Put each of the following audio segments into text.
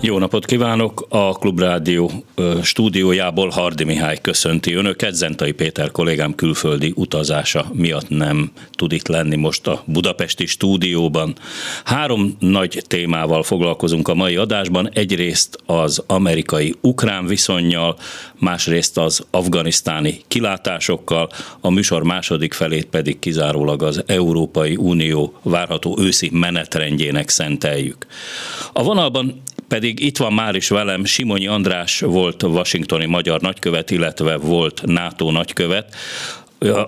Jó napot kívánok! A Klubrádió stúdiójából Hardi Mihály köszönti önöket. Zentai Péter kollégám külföldi utazása miatt nem tud itt lenni most a budapesti stúdióban. Három nagy témával foglalkozunk a mai adásban. Egyrészt az amerikai-ukrán viszonyjal, másrészt az afganisztáni kilátásokkal, a műsor második felét pedig kizárólag az Európai Unió várható őszi menetrendjének szenteljük. A vonalban pedig itt van már is velem Simonyi András volt washingtoni magyar nagykövet, illetve volt NATO nagykövet,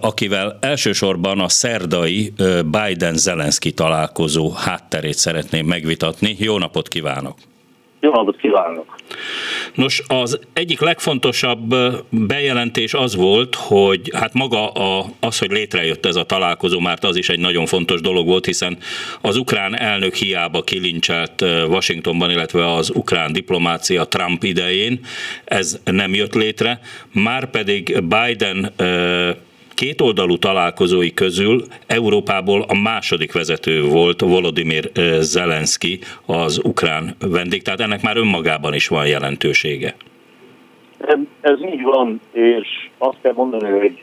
akivel elsősorban a szerdai Biden-Zelenszky találkozó hátterét szeretném megvitatni. Jó napot kívánok! Jó napot kívánok! Nos, az egyik legfontosabb bejelentés az volt, hogy hát maga a, az, hogy létrejött ez a találkozó, már az is egy nagyon fontos dolog volt, hiszen az ukrán elnök hiába kilincselt Washingtonban, illetve az ukrán diplomácia Trump idején, ez nem jött létre, már pedig Biden kétoldalú találkozói közül Európából a második vezető volt Volodymyr Zelenszky, az ukrán vendég, tehát ennek már önmagában is van jelentősége. Ez így van, és azt kell mondani, hogy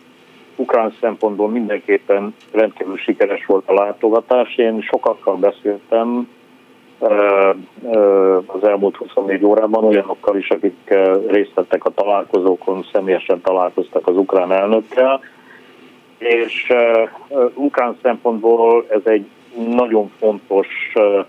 ukrán szempontból mindenképpen rendkívül sikeres volt a látogatás. Én sokakkal beszéltem az elmúlt 24 órában olyanokkal is, akik részt vettek a találkozókon, személyesen találkoztak az ukrán elnökkel, és uh, ukrán szempontból ez egy nagyon fontos uh,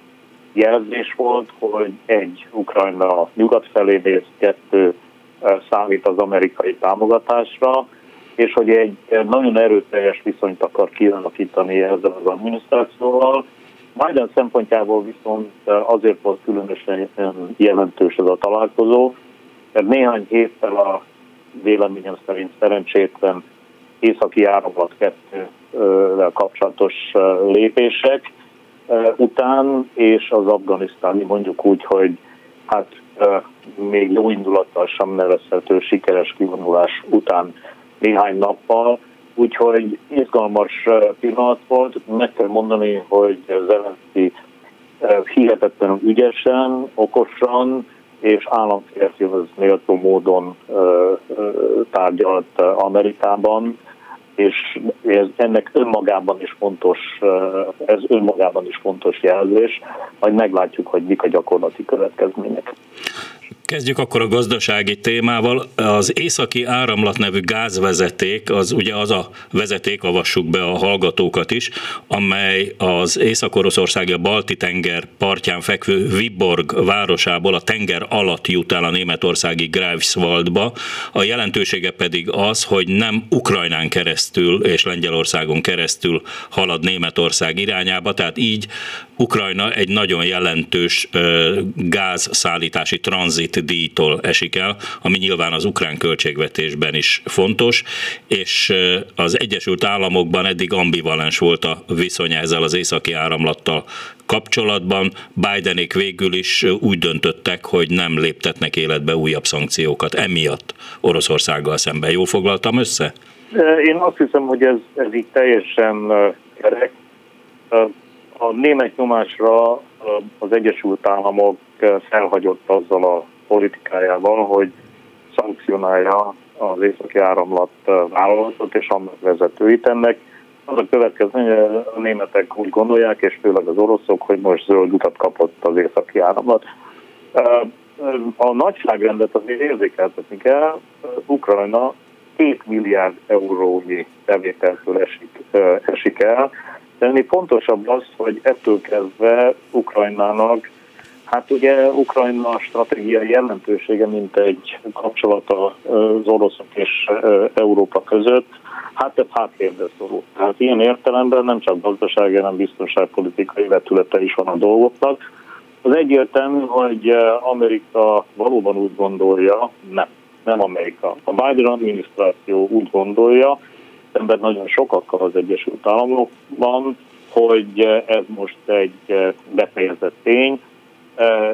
jelzés volt, hogy egy, Ukrajna nyugat felé néz, kettő uh, számít az amerikai támogatásra, és hogy egy nagyon erőteljes viszonyt akar kialakítani ezzel az adminisztrációval. Biden szempontjából viszont azért volt különösen jelentős ez a találkozó, mert néhány héttel a véleményem szerint szerencsétlen északi áramlat kettővel kapcsolatos lépések után, és az afganisztáni mondjuk úgy, hogy hát még jó indulattal sem nevezhető sikeres kivonulás után néhány nappal, úgyhogy izgalmas pillanat volt. Meg kell mondani, hogy Zelenszky hihetetlenül ügyesen, okosan és államférfihoz méltó módon tárgyalt Amerikában, és ez, ennek önmagában is fontos, ez önmagában is fontos jelzés, majd meglátjuk, hogy mik a gyakorlati következmények. Kezdjük akkor a gazdasági témával. Az északi áramlat nevű gázvezeték, az ugye az a vezeték, avassuk be a hallgatókat is, amely az Észak-Oroszországi a Balti-tenger partján fekvő Viborg városából a tenger alatt jut el a németországi Greifswaldba. A jelentősége pedig az, hogy nem Ukrajnán keresztül és Lengyelországon keresztül halad Németország irányába, tehát így Ukrajna egy nagyon jelentős gázszállítási tranzit díjtól esik el, ami nyilván az ukrán költségvetésben is fontos, és az Egyesült Államokban eddig ambivalens volt a viszony ezzel az északi áramlattal kapcsolatban. Bidenék végül is úgy döntöttek, hogy nem léptetnek életbe újabb szankciókat emiatt Oroszországgal szemben. Jól foglaltam össze? Én azt hiszem, hogy ez, ez így teljesen kerek a német nyomásra az Egyesült Államok felhagyott azzal a politikájával, hogy szankcionálja az északi áramlat vállalatot és annak vezetőit. Ennek az a következő, hogy a németek úgy gondolják, és főleg az oroszok, hogy most zöld utat kapott az északi áramlat. A nagyságrendet azért érzékeltetni kell, Ukrajna 2 milliárd eurónyi bevételtől esik, esik el, de ennél fontosabb az, hogy ettől kezdve Ukrajnának, hát ugye Ukrajna stratégiai jelentősége, mint egy kapcsolata az oroszok és Európa között, hát ez háttérbe szorult. Tehát ilyen értelemben nem csak gazdasági, hanem biztonságpolitikai vetülete is van a dolgoknak. Az egyértelmű, hogy Amerika valóban úgy gondolja, nem, nem Amerika. A Biden adminisztráció úgy gondolja, szemben nagyon sokakkal az Egyesült Államokban, hogy ez most egy befejezett tény,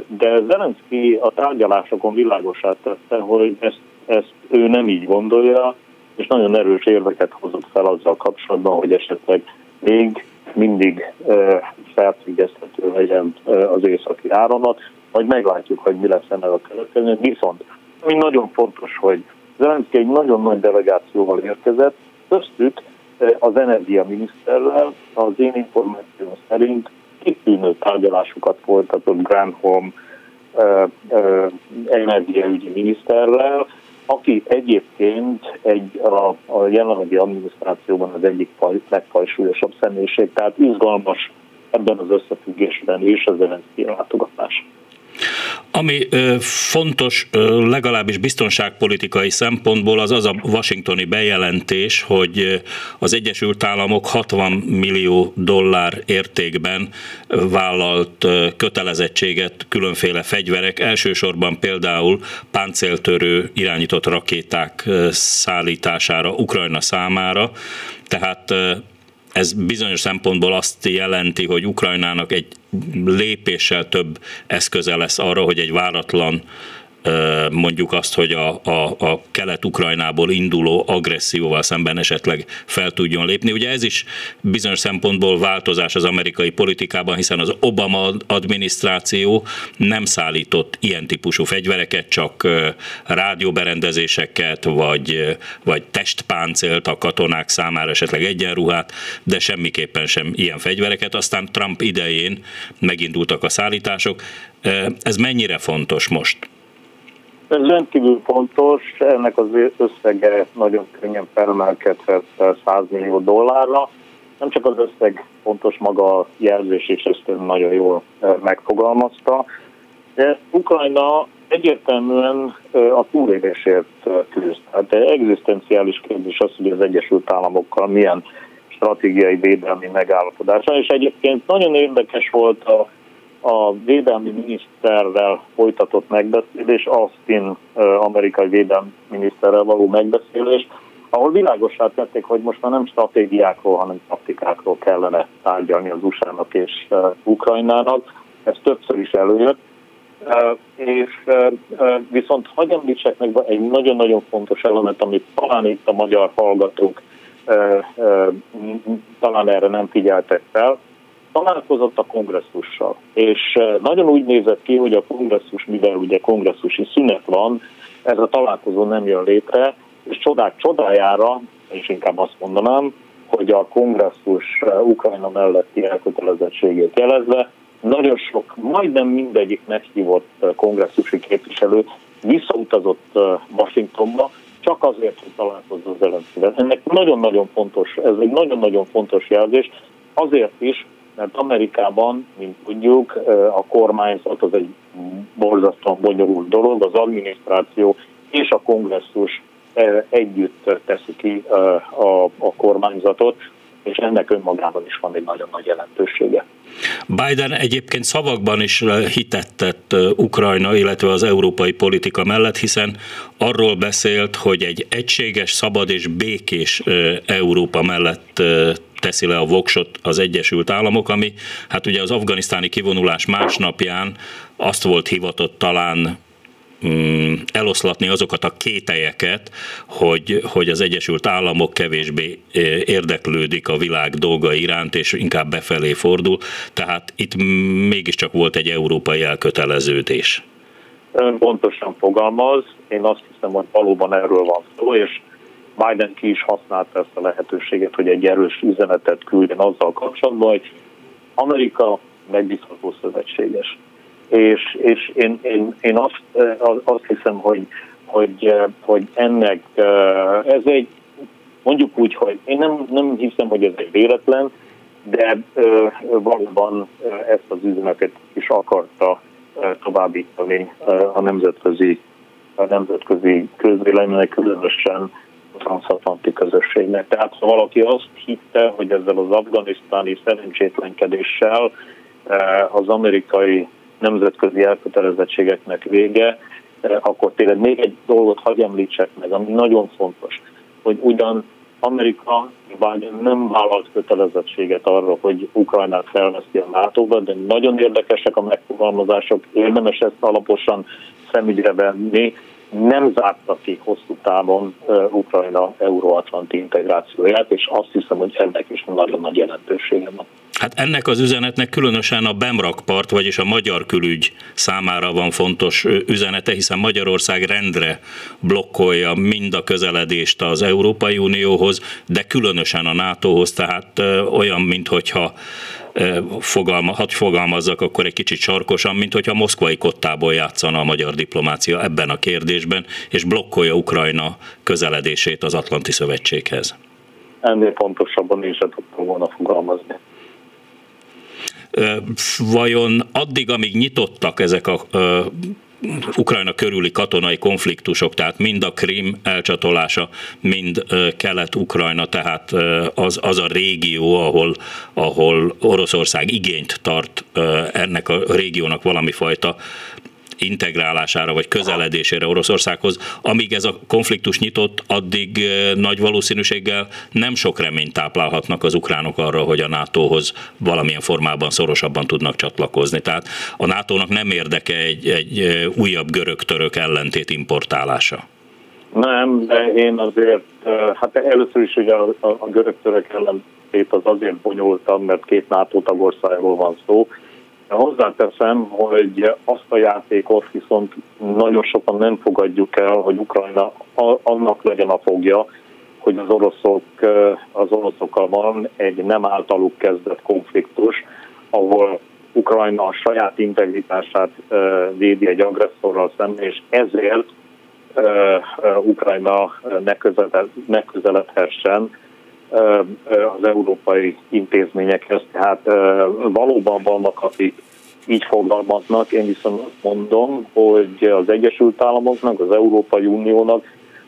de Zelenszky a tárgyalásokon világosát tette, hogy ezt ezt ő nem így gondolja, és nagyon erős érveket hozott fel azzal kapcsolatban, hogy esetleg még mindig felfüggeszthető legyen az északi áramlat, majd meglátjuk, hogy mi lesz ennek a következő. Viszont, ami nagyon fontos, hogy Zelenszky egy nagyon nagy delegációval érkezett, köztük az energiaminiszterrel az én információm szerint kitűnő tárgyalásokat folytatott Granholm energiaügyi miniszterrel, aki egyébként egy, a, a jelenlegi adminisztrációban az egyik faj, legfajsúlyosabb személyiség, tehát izgalmas ebben az összefüggésben és az Zelenszky látogatás. Ami fontos, legalábbis biztonságpolitikai szempontból, az az a washingtoni bejelentés, hogy az Egyesült Államok 60 millió dollár értékben vállalt kötelezettséget különféle fegyverek, elsősorban például páncéltörő irányított rakéták szállítására Ukrajna számára, tehát ez bizonyos szempontból azt jelenti, hogy Ukrajnának egy lépéssel több eszköze lesz arra, hogy egy váratlan mondjuk azt, hogy a, a, a kelet-ukrajnából induló agresszióval szemben esetleg fel tudjon lépni. Ugye ez is bizonyos szempontból változás az amerikai politikában, hiszen az Obama adminisztráció nem szállított ilyen típusú fegyvereket, csak rádióberendezéseket, vagy, vagy testpáncélt a katonák számára, esetleg egyenruhát, de semmiképpen sem ilyen fegyvereket. Aztán Trump idején megindultak a szállítások. Ez mennyire fontos most? Ez rendkívül fontos, ennek az összege nagyon könnyen felemelkedhet 100 millió dollárra. Nem csak az összeg fontos maga a jelzés, és ezt nagyon jól eh, megfogalmazta. De Ukrajna egyértelműen eh, a túlélésért eh, küzd. Hát egy egzisztenciális kérdés az, hogy az Egyesült Államokkal milyen stratégiai védelmi megállapodása, és egyébként nagyon érdekes volt a a védelmi miniszterrel folytatott megbeszélés, Austin amerikai védelmi miniszterrel való megbeszélés, ahol világosá tették, hogy most már nem stratégiákról, hanem taktikákról kellene tárgyalni az USA-nak és Ukrajnának. Ez többször is előjött. És viszont hagyj említsek meg egy nagyon-nagyon fontos elemet, amit talán itt a magyar hallgatók talán erre nem figyeltek fel, találkozott a kongresszussal, és eh, nagyon úgy nézett ki, hogy a kongresszus, mivel ugye kongresszusi szünet van, ez a találkozó nem jön létre, és csodák csodájára, és inkább azt mondanám, hogy a kongresszus eh, Ukrajna melletti elkötelezettségét jelezve, nagyon sok, majdnem mindegyik meghívott eh, kongresszusi képviselő visszautazott Washingtonba, csak azért, hogy találkozzon Zelenszkivel. Ennek nagyon-nagyon fontos, ez egy nagyon-nagyon fontos jelzés, azért is, mert Amerikában, mint tudjuk, a kormányzat az egy borzasztóan bonyolult dolog, az adminisztráció és a kongresszus együtt teszi ki a, a kormányzatot, és ennek önmagában is van egy nagyon nagy jelentősége. Biden egyébként szavakban is hitettet Ukrajna, illetve az európai politika mellett, hiszen arról beszélt, hogy egy egységes, szabad és békés Európa mellett teszi le a voksot az Egyesült Államok, ami hát ugye az afganisztáni kivonulás másnapján azt volt hivatott talán mm, eloszlatni azokat a kételyeket, hogy, hogy az Egyesült Államok kevésbé érdeklődik a világ dolga iránt, és inkább befelé fordul. Tehát itt mégiscsak volt egy európai elköteleződés. Ön pontosan fogalmaz, én azt hiszem, hogy valóban erről van szó, és Biden ki is használta ezt a lehetőséget, hogy egy erős üzenetet küldjen azzal kapcsolatban, hogy Amerika megbízható szövetséges. És, és én, én, én azt, azt hiszem, hogy, hogy, hogy ennek ez egy, mondjuk úgy, hogy én nem, nem hiszem, hogy ez egy véletlen, de valóban ezt az üzenetet is akarta továbbítani a nemzetközi, a nemzetközi közvéleménynek, különösen transatlanti közösségnek. Tehát ha valaki azt hitte, hogy ezzel az afganisztáni szerencsétlenkedéssel eh, az amerikai nemzetközi elkötelezettségeknek vége, eh, akkor tényleg még egy dolgot hagy említsek meg, ami nagyon fontos, hogy ugyan Amerika vagy nem vállalt kötelezettséget arra, hogy Ukrajnát felveszi a nato de nagyon érdekesek a megfogalmazások, érdemes ezt alaposan szemügyre venni, nem zárta ki hosszú távon Ukrajna euróatlanti integrációját, és azt hiszem, hogy ennek is nagyon nagy jelentősége van. Hát ennek az üzenetnek különösen a Bemrakpart, vagyis a magyar külügy számára van fontos üzenete, hiszen Magyarország rendre blokkolja mind a közeledést az Európai Unióhoz, de különösen a NATO-hoz, tehát olyan, minthogyha fogalma, hadd fogalmazzak akkor egy kicsit sarkosan, mint hogyha moszkvai kottából játszana a magyar diplomácia ebben a kérdésben, és blokkolja Ukrajna közeledését az Atlanti Szövetséghez. Ennél pontosabban is tudtam volna fogalmazni vajon addig, amíg nyitottak ezek a Ukrajna körüli katonai konfliktusok, tehát mind a Krim elcsatolása, mind Kelet-Ukrajna, tehát az, az a régió, ahol, ahol Oroszország igényt tart ennek a régiónak valami fajta integrálására vagy közeledésére Oroszországhoz. Amíg ez a konfliktus nyitott, addig nagy valószínűséggel nem sok reményt táplálhatnak az ukránok arra, hogy a NATO-hoz valamilyen formában szorosabban tudnak csatlakozni. Tehát a NATO-nak nem érdeke egy, egy újabb görög-török ellentét importálása. Nem, de én azért, hát először is ugye a, a, görög-török ellentét az azért bonyolultabb, mert két NATO tagországról van szó, Hozzáteszem, hogy azt a játékot viszont nagyon sokan nem fogadjuk el, hogy Ukrajna annak legyen a fogja, hogy az oroszok, az oroszokkal van egy nem általuk kezdett konfliktus, ahol Ukrajna a saját integritását védi egy agresszorral szemben, és ezért Ukrajna ne közeledhessen az európai intézményekhez. Tehát valóban vannak, akik így fogalmaznak, én viszont azt mondom, hogy az Egyesült Államoknak, az Európai Uniónak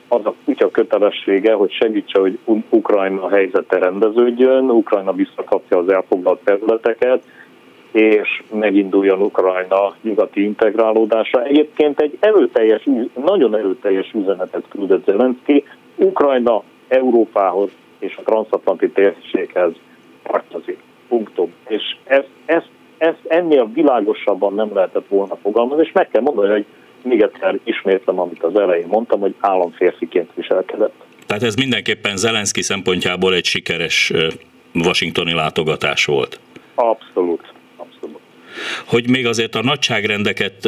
az a kutya kötelessége, hogy segítse, hogy Ukrajna helyzete rendeződjön, Ukrajna visszakapja az elfoglalt területeket, és meginduljon Ukrajna nyugati integrálódása. Egyébként egy erőteljes, nagyon erőteljes üzenetet küldött Zelenszky, Ukrajna Európához és a transatlanti térséghez tartozik. Punktum. És ezt, ezt, ezt ennél világosabban nem lehetett volna fogalmazni, és meg kell mondani, hogy még egyszer ismétlem, amit az elején mondtam, hogy államférfiként viselkedett. Tehát ez mindenképpen Zelenszky szempontjából egy sikeres washingtoni látogatás volt. Abszolút hogy még azért a nagyságrendeket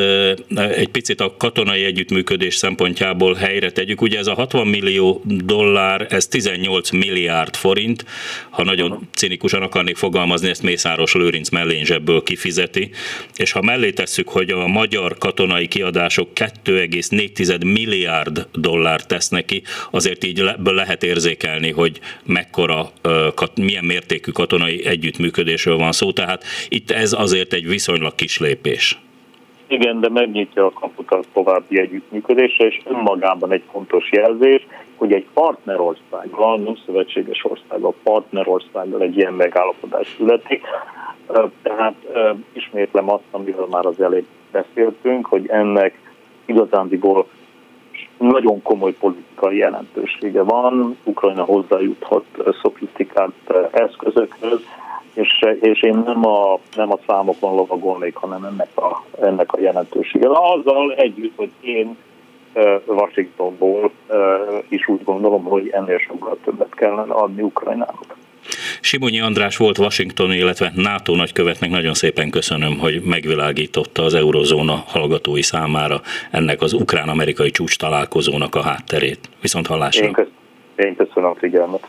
egy picit a katonai együttműködés szempontjából helyre tegyük. Ugye ez a 60 millió dollár, ez 18 milliárd forint, ha nagyon cinikusan akarnék fogalmazni, ezt Mészáros Lőrinc mellényzsebből kifizeti, és ha mellé tesszük, hogy a magyar katonai kiadások 2,4 milliárd dollár tesznek ki, azért így ebből lehet érzékelni, hogy mekkora, milyen mértékű katonai együttműködésről van szó, tehát itt ez azért egy viszonylag kis lépés. Igen, de megnyitja a kaput a további együttműködésre, és önmagában egy fontos jelzés, hogy egy partnerországgal, nem szövetséges országgal, partnerországgal egy ilyen megállapodás születik. Tehát ismétlem azt, amiről már az elég beszéltünk, hogy ennek igazándiból nagyon komoly politikai jelentősége van. Ukrajna hozzájuthat szofisztikált eszközökhöz, és, és én nem a, nem a számokon lovagolnék, hanem ennek a, ennek a jelentősége. Azzal együtt, hogy én Washingtonból is úgy gondolom, hogy ennél sokkal többet kellene adni Ukrajnának. Simonyi András volt Washington, illetve NATO nagykövetnek nagyon szépen köszönöm, hogy megvilágította az eurozóna hallgatói számára ennek az ukrán-amerikai csúcs találkozónak a hátterét. Viszont hallásra. Én, köszönöm, én köszönöm a figyelmet.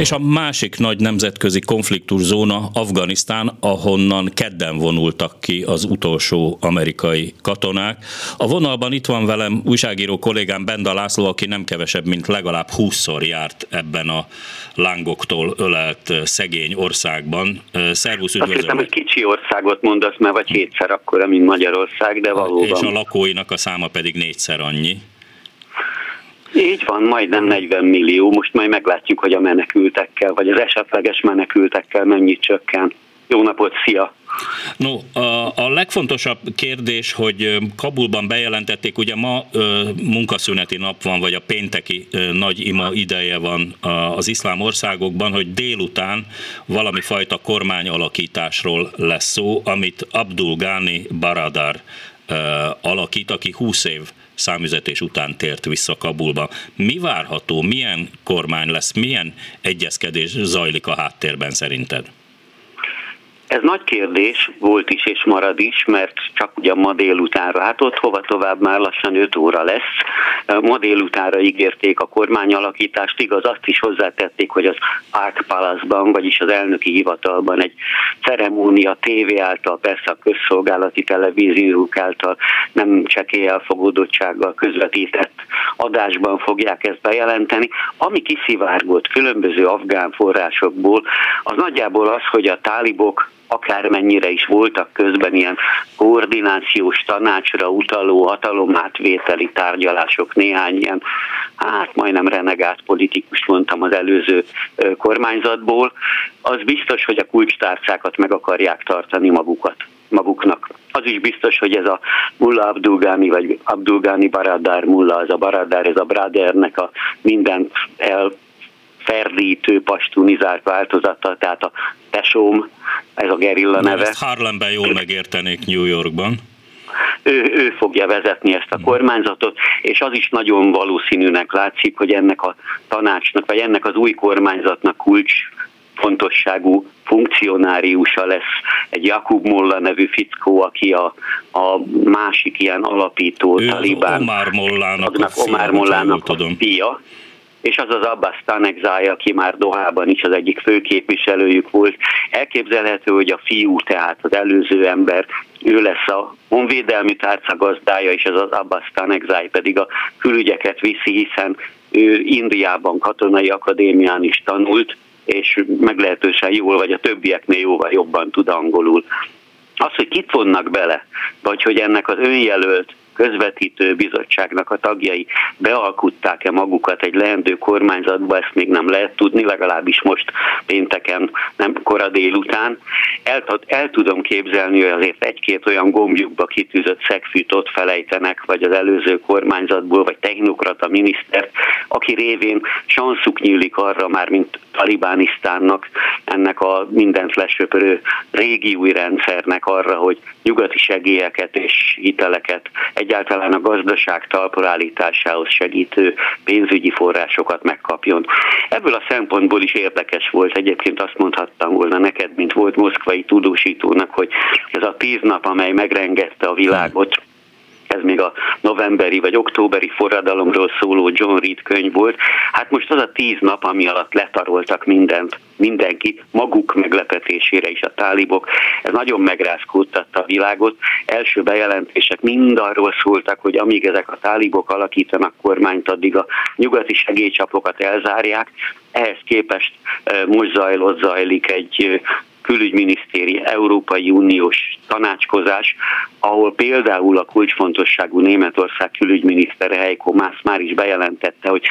És a másik nagy nemzetközi konfliktuszóna Afganisztán, ahonnan kedden vonultak ki az utolsó amerikai katonák. A vonalban itt van velem újságíró kollégám Benda László, aki nem kevesebb, mint legalább 20-szor járt ebben a lángoktól ölelt szegény országban. Szervusz, üdvözlök! Azt hiszem, hogy kicsi országot mondasz, mert vagy hétszer akkora, mint Magyarország, de valóban. És a lakóinak a száma pedig négyszer annyi. Így van, majdnem 40 millió. Most majd meglátjuk, hogy a menekültekkel, vagy az esetleges menekültekkel mennyit csökken. Jó napot, szia! No, a, legfontosabb kérdés, hogy Kabulban bejelentették, ugye ma munkaszüneti nap van, vagy a pénteki nagy ima ideje van az iszlám országokban, hogy délután valami fajta kormányalakításról lesz szó, amit Abdul Ghani Baradar alakít, aki 20 év számüzetés után tért vissza Kabulba. Mi várható, milyen kormány lesz, milyen egyezkedés zajlik a háttérben szerinted? Ez nagy kérdés, volt is és marad is, mert csak ugyan ma délutánra, hát ott hova tovább már lassan 5 óra lesz. Ma délutánra ígérték a kormányalakítást, igaz, azt is hozzátették, hogy az Ark Palace-ban, vagyis az elnöki hivatalban egy ceremónia tévé által, persze a közszolgálati televíziók által nem csekély elfogadottsággal közvetített adásban fogják ezt bejelenteni. Ami kiszivárgott különböző afgán forrásokból, az nagyjából az, hogy a tálibok akármennyire is voltak közben ilyen koordinációs tanácsra utaló hatalomátvételi tárgyalások, néhány ilyen, hát majdnem renegát politikus mondtam az előző kormányzatból, az biztos, hogy a kulcstárcákat meg akarják tartani magukat maguknak. Az is biztos, hogy ez a Mulla Abdulgani, vagy Abdulgani Baradar Mulla, az a Baradar, ez a Bradernek a mindent el ferdítő, pastunizált változata, tehát a tesóm, ez a gerilla neve. Ezt Harlemben jól megértenék New Yorkban. Ő, ő fogja vezetni ezt a hmm. kormányzatot, és az is nagyon valószínűnek látszik, hogy ennek a tanácsnak, vagy ennek az új kormányzatnak kulcs fontosságú funkcionáriusa lesz egy Jakub Molla nevű fickó, aki a, a másik ilyen alapító ő talibán. Omar Mollának Omar Mollának a fia és az az Abbas Tanekzai, aki már Dohában is az egyik főképviselőjük volt. Elképzelhető, hogy a fiú, tehát az előző ember, ő lesz a honvédelmi tárca gazdája, és ez az Abbas Tanekzai pedig a külügyeket viszi, hiszen ő Indiában katonai akadémián is tanult, és meglehetősen jól, vagy a többieknél jóval jobban tud angolul. Az, hogy kit vonnak bele, vagy hogy ennek az önjelölt közvetítő bizottságnak a tagjai bealkutták-e magukat egy leendő kormányzatba, ezt még nem lehet tudni, legalábbis most pénteken, nem kora délután. El, el tudom képzelni, hogy azért egy-két olyan gombjukba kitűzött szegfűt ott felejtenek, vagy az előző kormányzatból, vagy technokrata miniszter, aki révén sanszuk nyílik arra már, mint Talibánisztánnak, ennek a mindent lesöpörő régi új rendszernek arra, hogy nyugati segélyeket és hiteleket egyáltalán a gazdaság talpraállításához segítő pénzügyi forrásokat megkapjon. Ebből a szempontból is érdekes volt, egyébként azt mondhattam volna neked, mint volt moszkvai tudósítónak, hogy ez a tíz nap, amely megrengette a világot, ez még a novemberi vagy októberi forradalomról szóló John Reed könyv volt. Hát most az a tíz nap, ami alatt letaroltak mindent, mindenki, maguk meglepetésére is a tálibok, ez nagyon megrázkódtatta a világot. Első bejelentések mind arról szóltak, hogy amíg ezek a tálibok alakítanak kormányt, addig a nyugati segélycsapokat elzárják. Ehhez képest eh, most zajlott, zajlik egy külügyminisztéri Európai Uniós tanácskozás, ahol például a kulcsfontosságú Németország külügyminisztere Heiko Mász már is bejelentette, hogy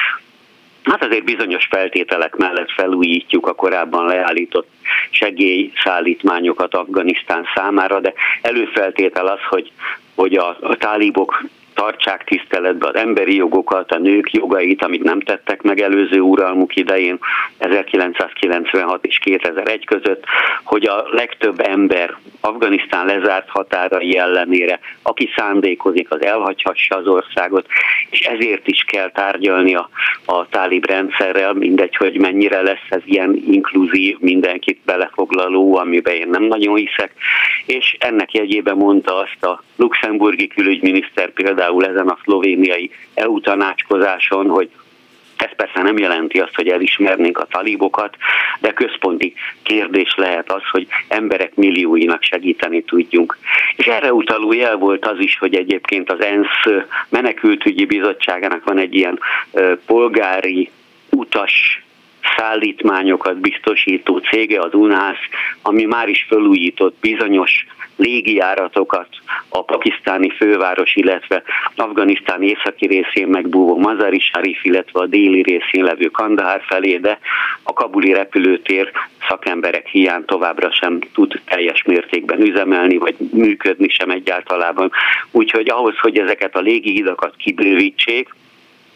Hát azért bizonyos feltételek mellett felújítjuk a korábban leállított segélyszállítmányokat Afganisztán számára, de előfeltétel az, hogy, hogy a, a tálibok tartsák tiszteletbe az emberi jogokat, a nők jogait, amit nem tettek meg előző uralmuk idején 1996 és 2001 között, hogy a legtöbb ember Afganisztán lezárt határai ellenére, aki szándékozik, az elhagyhassa az országot, és ezért is kell tárgyalni a, a tálib rendszerrel, mindegy, hogy mennyire lesz ez ilyen inkluzív, mindenkit belefoglaló, amiben én nem nagyon hiszek, és ennek jegyében mondta azt a luxemburgi külügyminiszter például ezen a szlovéniai EU tanácskozáson, hogy ez persze nem jelenti azt, hogy elismernénk a talibokat, de központi kérdés lehet az, hogy emberek millióinak segíteni tudjunk. És erre utaló jel volt az is, hogy egyébként az ENSZ menekültügyi bizottságának van egy ilyen polgári utas szállítmányokat biztosító cége, az UNASZ, ami már is felújított bizonyos légijáratokat a pakisztáni főváros, illetve Afganisztán északi részén megbúvó Mazari Sharif, illetve a déli részén levő Kandahar felé, de a kabuli repülőtér szakemberek hiány továbbra sem tud teljes mértékben üzemelni, vagy működni sem egyáltalában. Úgyhogy ahhoz, hogy ezeket a légihidakat kibővítsék,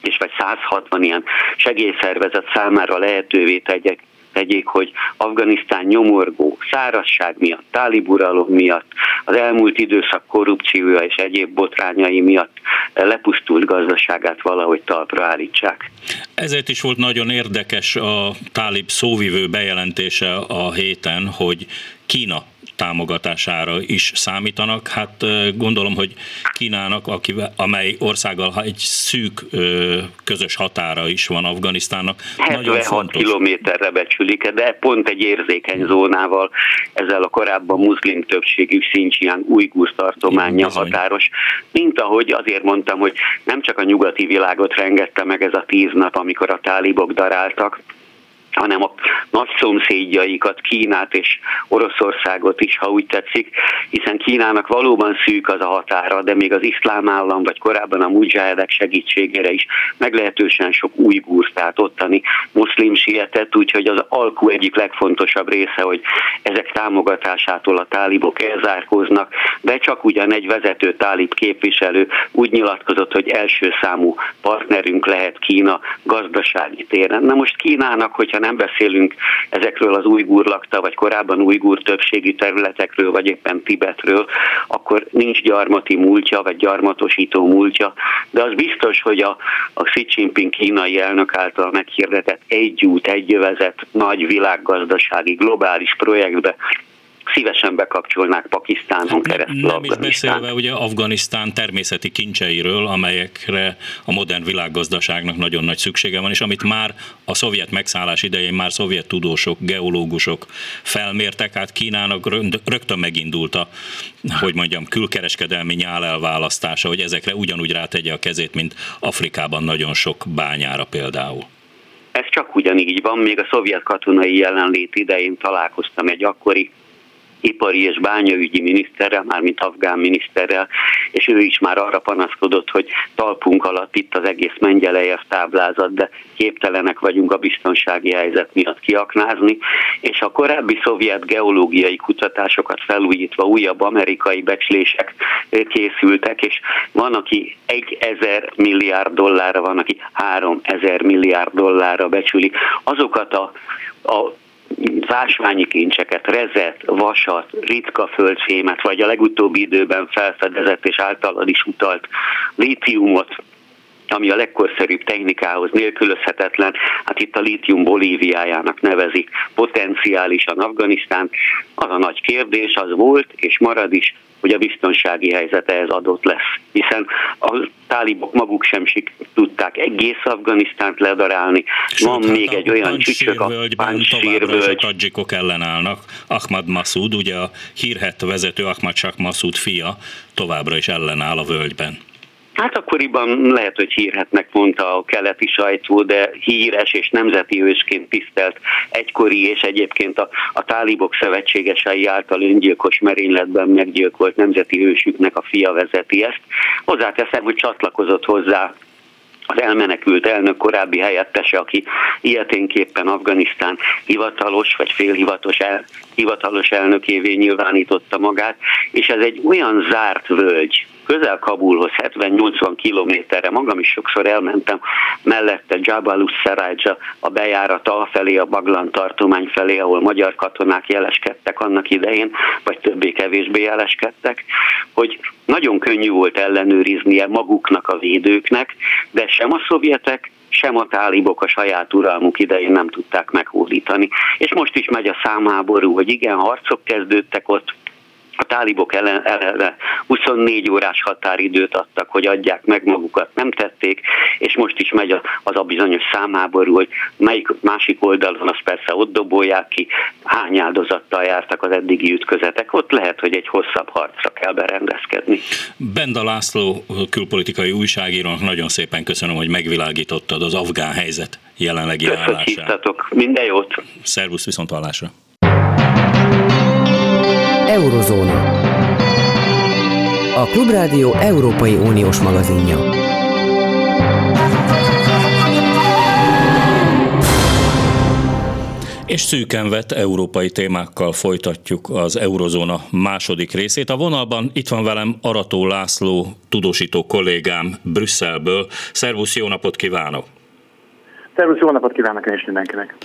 és vagy 160 ilyen segélyszervezet számára lehetővé tegyek, tegyék, hogy Afganisztán nyomorgó, szárazság miatt, táliburalom miatt, az elmúlt időszak korrupciója és egyéb botrányai miatt lepusztult gazdaságát valahogy talpra állítsák. Ezért is volt nagyon érdekes a tálib szóvivő bejelentése a héten, hogy Kína támogatására is számítanak. Hát gondolom, hogy Kínának, akivel, amely országgal egy szűk közös határa is van Afganisztánnak, 76 nagyon fontos. kilométerre becsülik, de pont egy érzékeny zónával, ezzel a korábban muszlim többségű Xinjiang ujgur tartománya határos, mint ahogy azért mondtam, hogy nem csak a nyugati világot rengette meg ez a tíz nap, amikor a tálibok daráltak, hanem a nagy szomszédjaikat, Kínát és Oroszországot is, ha úgy tetszik, hiszen Kínának valóban szűk az a határa, de még az iszlám állam, vagy korábban a mujahedek segítségére is meglehetősen sok újgúr, tehát ottani muszlim sietett, úgyhogy az alkú egyik legfontosabb része, hogy ezek támogatásától a tálibok elzárkóznak, de csak ugyan egy vezető tálib képviselő úgy nyilatkozott, hogy első számú partnerünk lehet Kína gazdasági téren. Na most Kínának, hogyha nem beszélünk ezekről az újgúr lakta, vagy korábban újgúr többségi területekről, vagy éppen Tibetről, akkor nincs gyarmati múltja, vagy gyarmatosító múltja, de az biztos, hogy a, a Xi Jinping kínai elnök által meghirdetett egy út, egy jövezet nagy világgazdasági globális projektbe szívesen bekapcsolnák Pakisztánon hát keresztül Nem Afganisztán. is beszélve ugye Afganisztán természeti kincseiről, amelyekre a modern világgazdaságnak nagyon nagy szüksége van, és amit már a szovjet megszállás idején már szovjet tudósok, geológusok felmértek, hát Kínának rögtön megindult a, hogy mondjam, külkereskedelmi nyál elválasztása, hogy ezekre ugyanúgy rátegye a kezét, mint Afrikában nagyon sok bányára például. Ez csak ugyanígy van, még a szovjet katonai jelenlét idején találkoztam egy akkori ipari és bányaügyi miniszterrel, mármint afgán miniszterrel, és ő is már arra panaszkodott, hogy talpunk alatt itt az egész mengyelejes táblázat, de képtelenek vagyunk a biztonsági helyzet miatt kiaknázni, és a korábbi szovjet geológiai kutatásokat felújítva újabb amerikai becslések készültek, és van, aki egy ezer milliárd dollárra, van, aki három ezer milliárd dollárra becsüli azokat a a ásványi kincseket, rezet, vasat, ritka földfémet, vagy a legutóbbi időben felfedezett és általad is utalt lítiumot, ami a legkorszerűbb technikához nélkülözhetetlen, hát itt a lítium Bolíviájának nevezik potenciálisan Afganisztán. Az a nagy kérdés az volt és marad is, hogy a biztonsági helyzet ehhez adott lesz. Hiszen a tálibok maguk sem sik tudták egész Afganisztánt ledarálni. Sőt, Van hát még egy olyan csücsök, a Pancsírvölgy. A tadzsikok ellenállnak. Ahmad Masud, ugye a hírhet vezető Ahmad Shah Masud fia továbbra is ellenáll a völgyben. Hát akkoriban lehet, hogy hírhetnek mondta a keleti sajtó, de híres és nemzeti ősként tisztelt egykori és egyébként a, a tálibok szövetségesei által öngyilkos merényletben meggyilkolt nemzeti ősüknek a fia vezeti ezt. Hozzáteszem, hogy csatlakozott hozzá az elmenekült elnök korábbi helyettese, aki ilyeténképpen Afganisztán hivatalos vagy félhivatalos el, hivatalos elnökévé nyilvánította magát, és ez egy olyan zárt völgy, közel Kabulhoz, 70-80 kilométerre, magam is sokszor elmentem, mellette Jabalus Sarajja, a bejárata felé, a Baglan tartomány felé, ahol magyar katonák jeleskedtek annak idején, vagy többé-kevésbé jeleskedtek, hogy nagyon könnyű volt ellenőriznie maguknak a védőknek, de sem a szovjetek, sem a tálibok a saját uralmuk idején nem tudták meghódítani. És most is megy a számháború, hogy igen, harcok kezdődtek ott, a tálibok eleve 24 órás határidőt adtak, hogy adják meg magukat, nem tették, és most is megy az a bizonyos számáború, hogy melyik másik oldalon azt persze ott dobolják ki, hány áldozattal jártak az eddigi ütközetek, ott lehet, hogy egy hosszabb harcra kell berendezkedni. Benda László külpolitikai újságírónak nagyon szépen köszönöm, hogy megvilágítottad az afgán helyzet jelenlegi állását. minden jót! Szervusz, viszont hallásra! Eurozóna. a Klubrádió Európai Uniós magazinja. És szűken vett európai témákkal folytatjuk az eurozóna második részét. A vonalban itt van velem Arató László, tudósító kollégám Brüsszelből. Szervusz, jó napot kívánok! Szervusz, jó napot kívánok én is mindenkinek!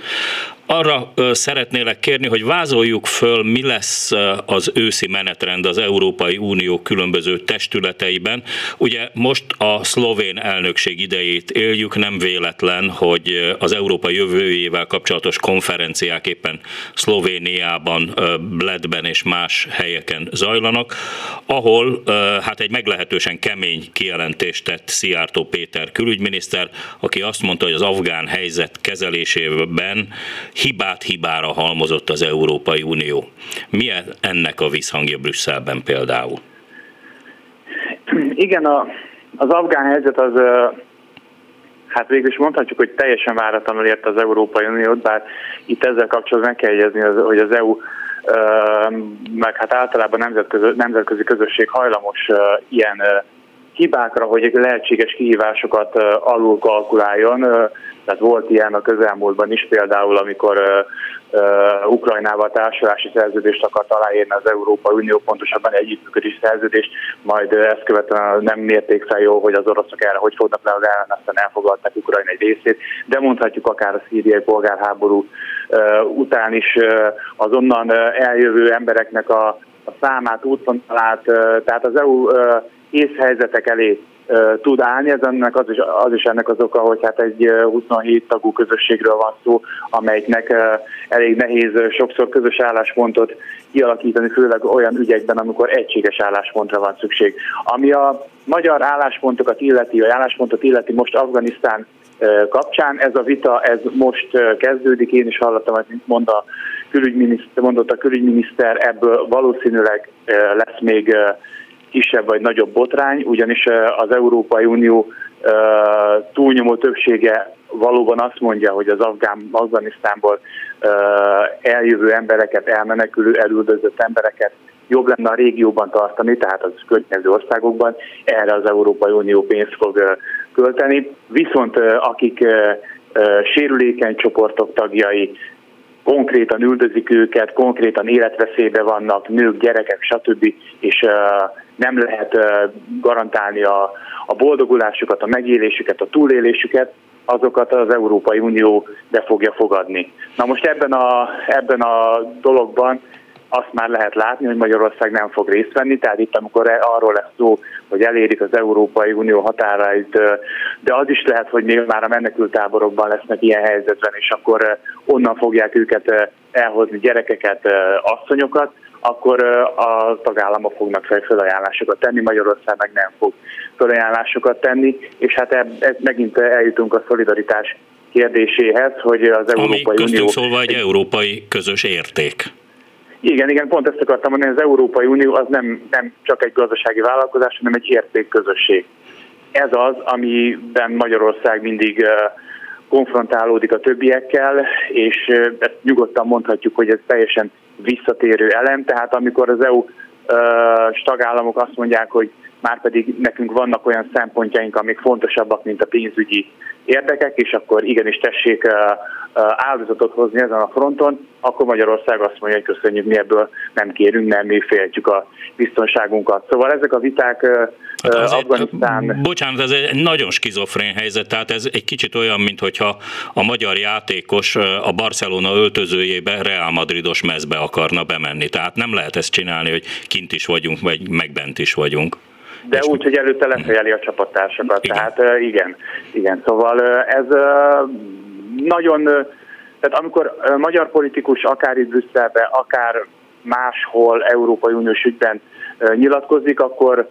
Arra szeretnélek kérni, hogy vázoljuk föl, mi lesz az őszi menetrend az Európai Unió különböző testületeiben. Ugye most a szlovén elnökség idejét éljük, nem véletlen, hogy az Európa jövőjével kapcsolatos konferenciák éppen Szlovéniában, Bledben és más helyeken zajlanak, ahol hát egy meglehetősen kemény kijelentést tett Szijjártó Péter külügyminiszter, aki azt mondta, hogy az afgán helyzet kezelésében hibát hibára halmozott az Európai Unió. Mi ennek a visszhangja Brüsszelben például? Igen, a, az afgán helyzet az, hát végül is mondhatjuk, hogy teljesen váratlanul ért az Európai Uniót, bár itt ezzel kapcsolatban meg kell jegyezni, hogy az EU meg hát általában nemzetközi, nemzetközi közösség hajlamos ilyen hibákra, hogy lehetséges kihívásokat alul kalkuláljon. Tehát volt ilyen a közelmúltban is, például amikor uh, Ukrajnával társulási szerződést akart aláírni az Európai Unió, pontosabban egy együttműködési szerződést, majd ezt követően nem mérték fel jó, hogy az oroszok erre hogy fognak ellen, aztán elfoglalták Ukrajna egy részét, de mondhatjuk akár a szíriai polgárháború uh, után is uh, az onnan eljövő embereknek a, a számát, útvonalát, uh, tehát az EU észhelyzetek elé tud állni. Ez ennek az is, az is ennek az oka, hogy hát egy 27 tagú közösségről van szó, amelyiknek elég nehéz sokszor közös álláspontot kialakítani, főleg olyan ügyekben, amikor egységes álláspontra van szükség. Ami a magyar álláspontokat illeti, vagy álláspontot illeti most Afganisztán kapcsán, ez a vita ez most kezdődik, én is hallottam, hogy mond a külügyminiszter, mondott a külügyminiszter, ebből valószínűleg lesz még kisebb vagy nagyobb botrány, ugyanis az Európai Unió túlnyomó többsége valóban azt mondja, hogy az Afgán, Afganisztánból eljövő embereket, elmenekülő, elüldözött embereket jobb lenne a régióban tartani, tehát az környező országokban, erre az Európai Unió pénzt fog költeni. Viszont akik sérülékeny csoportok tagjai, konkrétan üldözik őket, konkrétan életveszélybe vannak, nők, gyerekek, stb. és nem lehet garantálni a, a boldogulásukat, a megélésüket, a túlélésüket, azokat az Európai Unió be fogja fogadni. Na most ebben a, ebben a dologban azt már lehet látni, hogy Magyarország nem fog részt venni, tehát itt amikor e- arról lesz szó, hogy elérik az Európai Unió határait, de az is lehet, hogy még már a menekült táborokban lesznek ilyen helyzetben, és akkor onnan fogják őket elhozni gyerekeket, asszonyokat, akkor a tagállamok fognak felajánlásokat tenni, Magyarország meg nem fog felajánlásokat tenni, és hát ez megint eljutunk a szolidaritás kérdéséhez, hogy az Európai Ami Unió... szólva egy európai közös érték. Igen, igen, pont ezt akartam mondani, az Európai Unió az nem, nem csak egy gazdasági vállalkozás, hanem egy értékközösség. Ez az, amiben Magyarország mindig konfrontálódik a többiekkel, és ezt nyugodtan mondhatjuk, hogy ez teljesen visszatérő elem, tehát amikor az EU tagállamok azt mondják, hogy már pedig nekünk vannak olyan szempontjaink, amik fontosabbak, mint a pénzügyi érdekek, és akkor igenis tessék áldozatot hozni ezen a fronton, akkor Magyarország azt mondja, hogy köszönjük, mi ebből nem kérünk, nem mi féltjük a biztonságunkat. Szóval ezek a viták hát Afganisztán... Bocsánat, ez egy nagyon skizofrén helyzet, tehát ez egy kicsit olyan, mintha a magyar játékos a Barcelona öltözőjébe Real Madridos mezbe akarna bemenni. Tehát nem lehet ezt csinálni, hogy kint is vagyunk, vagy megbent is vagyunk. De úgy, hogy előtte lefejeli a csapattársakat. Igen. Tehát igen, igen. Szóval ez nagyon, tehát amikor magyar politikus akár itt Brüsszelbe, akár máshol Európai Uniós ügyben nyilatkozik, akkor,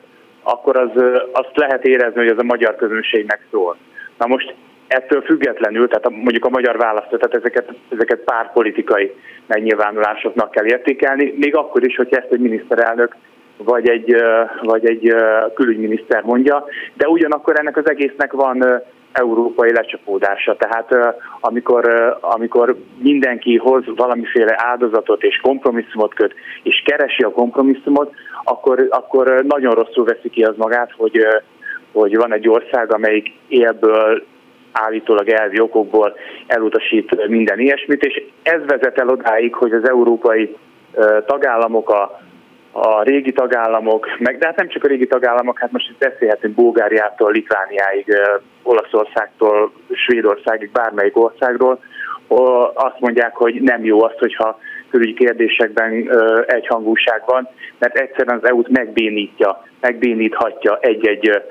akkor az, azt lehet érezni, hogy ez a magyar közönségnek szól. Na most ettől függetlenül, tehát mondjuk a magyar választó, tehát ezeket, ezeket pártpolitikai megnyilvánulásoknak kell értékelni, még akkor is, hogy ezt egy miniszterelnök vagy egy, vagy egy külügyminiszter mondja, de ugyanakkor ennek az egésznek van európai lecsapódása. Tehát amikor, amikor mindenki hoz valamiféle áldozatot és kompromisszumot köt, és keresi a kompromisszumot, akkor, akkor nagyon rosszul veszi ki az magát, hogy, hogy van egy ország, amelyik élből állítólag elvi okokból elutasít minden ilyesmit, és ez vezet el odáig, hogy az európai tagállamok, a, a régi tagállamok, meg, de hát nem csak a régi tagállamok, hát most itt beszélhetünk Bulgáriától, Litvániáig, Olaszországtól, Svédországig, bármelyik országról, azt mondják, hogy nem jó az, hogyha külügyi kérdésekben egyhangúság van, mert egyszerűen az EU-t megbénítja, megbéníthatja egy-egy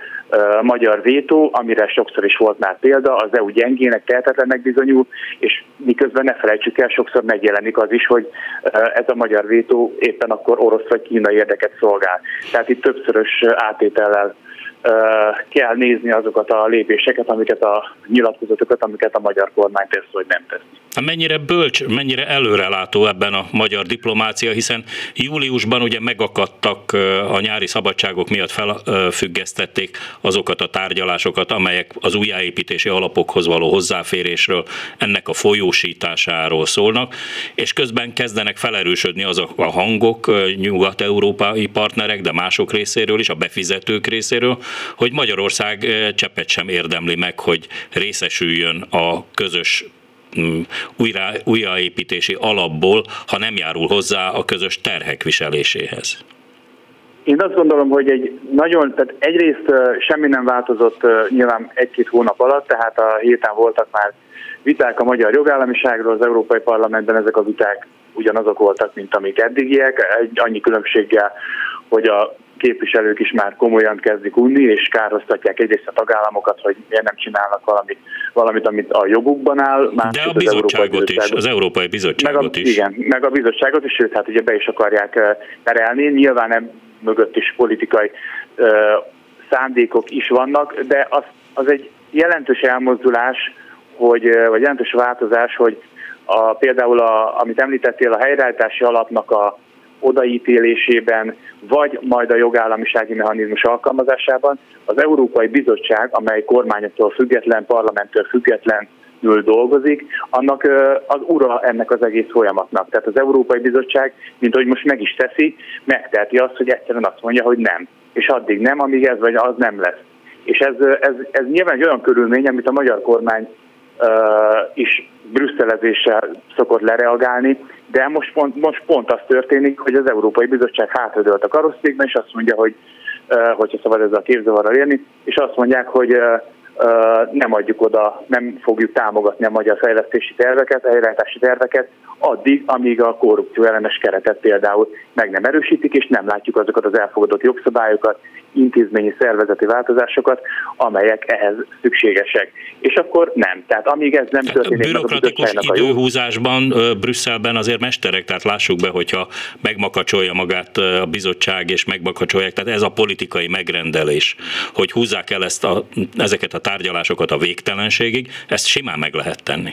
magyar vétó, amire sokszor is volt már példa, az EU gyengének, tehetetlennek bizonyul, és miközben ne felejtsük el, sokszor megjelenik az is, hogy ez a magyar vétó éppen akkor orosz vagy kínai érdeket szolgál. Tehát itt többszörös átétellel kell nézni azokat a lépéseket, amiket a nyilatkozatokat, amiket a magyar kormány tesz, hogy nem tesz. Hát mennyire bölcs, mennyire előrelátó ebben a magyar diplomácia, hiszen júliusban ugye megakadtak a nyári szabadságok miatt felfüggesztették azokat a tárgyalásokat, amelyek az újjáépítési alapokhoz való hozzáférésről, ennek a folyósításáról szólnak, és közben kezdenek felerősödni azok a hangok nyugat-európai partnerek, de mások részéről is, a befizetők részéről, hogy Magyarország cseppet sem érdemli meg, hogy részesüljön a közös újra, újraépítési alapból, ha nem járul hozzá a közös terhek viseléséhez. Én azt gondolom, hogy egy nagyon, tehát egyrészt semmi nem változott nyilván egy-két hónap alatt, tehát a héten voltak már viták a magyar jogállamiságról, az Európai Parlamentben ezek a viták ugyanazok voltak, mint amik eddigiek, egy annyi különbséggel, hogy a képviselők is már komolyan kezdik unni, és károztatják egyrészt a tagállamokat, hogy miért nem csinálnak valamit, valamit amit a jogukban áll. De a bizottságot is, az Európai Bizottságot meg a, is. Igen, meg a bizottságot is, sőt, hát ugye be is akarják terelni. Nyilván nem mögött is politikai uh, szándékok is vannak, de az, az egy jelentős elmozdulás, hogy, vagy jelentős változás, hogy a, például, a, amit említettél, a helyreállítási alapnak a odaítélésében, vagy majd a jogállamisági mechanizmus alkalmazásában az Európai Bizottság, amely kormányoktól független, parlamenttől független dolgozik, annak az ura ennek az egész folyamatnak. Tehát az Európai Bizottság, mint ahogy most meg is teszi, megteheti azt, hogy egyszerűen azt mondja, hogy nem. És addig nem, amíg ez vagy az nem lesz. És ez, ez, ez nyilván egy olyan körülmény, amit a magyar kormány uh, is brüsszelezéssel szokott lereagálni, de most pont, most pont az történik, hogy az Európai Bizottság hátradőlt a karosszékben, és azt mondja, hogy hogyha szabad ezzel a képzavarral élni, és azt mondják, hogy nem adjuk oda, nem fogjuk támogatni a magyar fejlesztési terveket, helyreállítási terveket, addig, amíg a korrupció ellenes keretet például meg nem erősítik, és nem látjuk azokat az elfogadott jogszabályokat, intézményi szervezeti változásokat, amelyek ehhez szükségesek. És akkor nem. Tehát amíg ez nem történik, a bürokratikus időhúzásban Brüsszelben azért mesterek, tehát lássuk be, hogyha megmakacsolja magát a bizottság, és megmakacsolják, tehát ez a politikai megrendelés, hogy húzzák el ezt a, ezeket a tárgyalásokat a végtelenségig, ezt simán meg lehet tenni.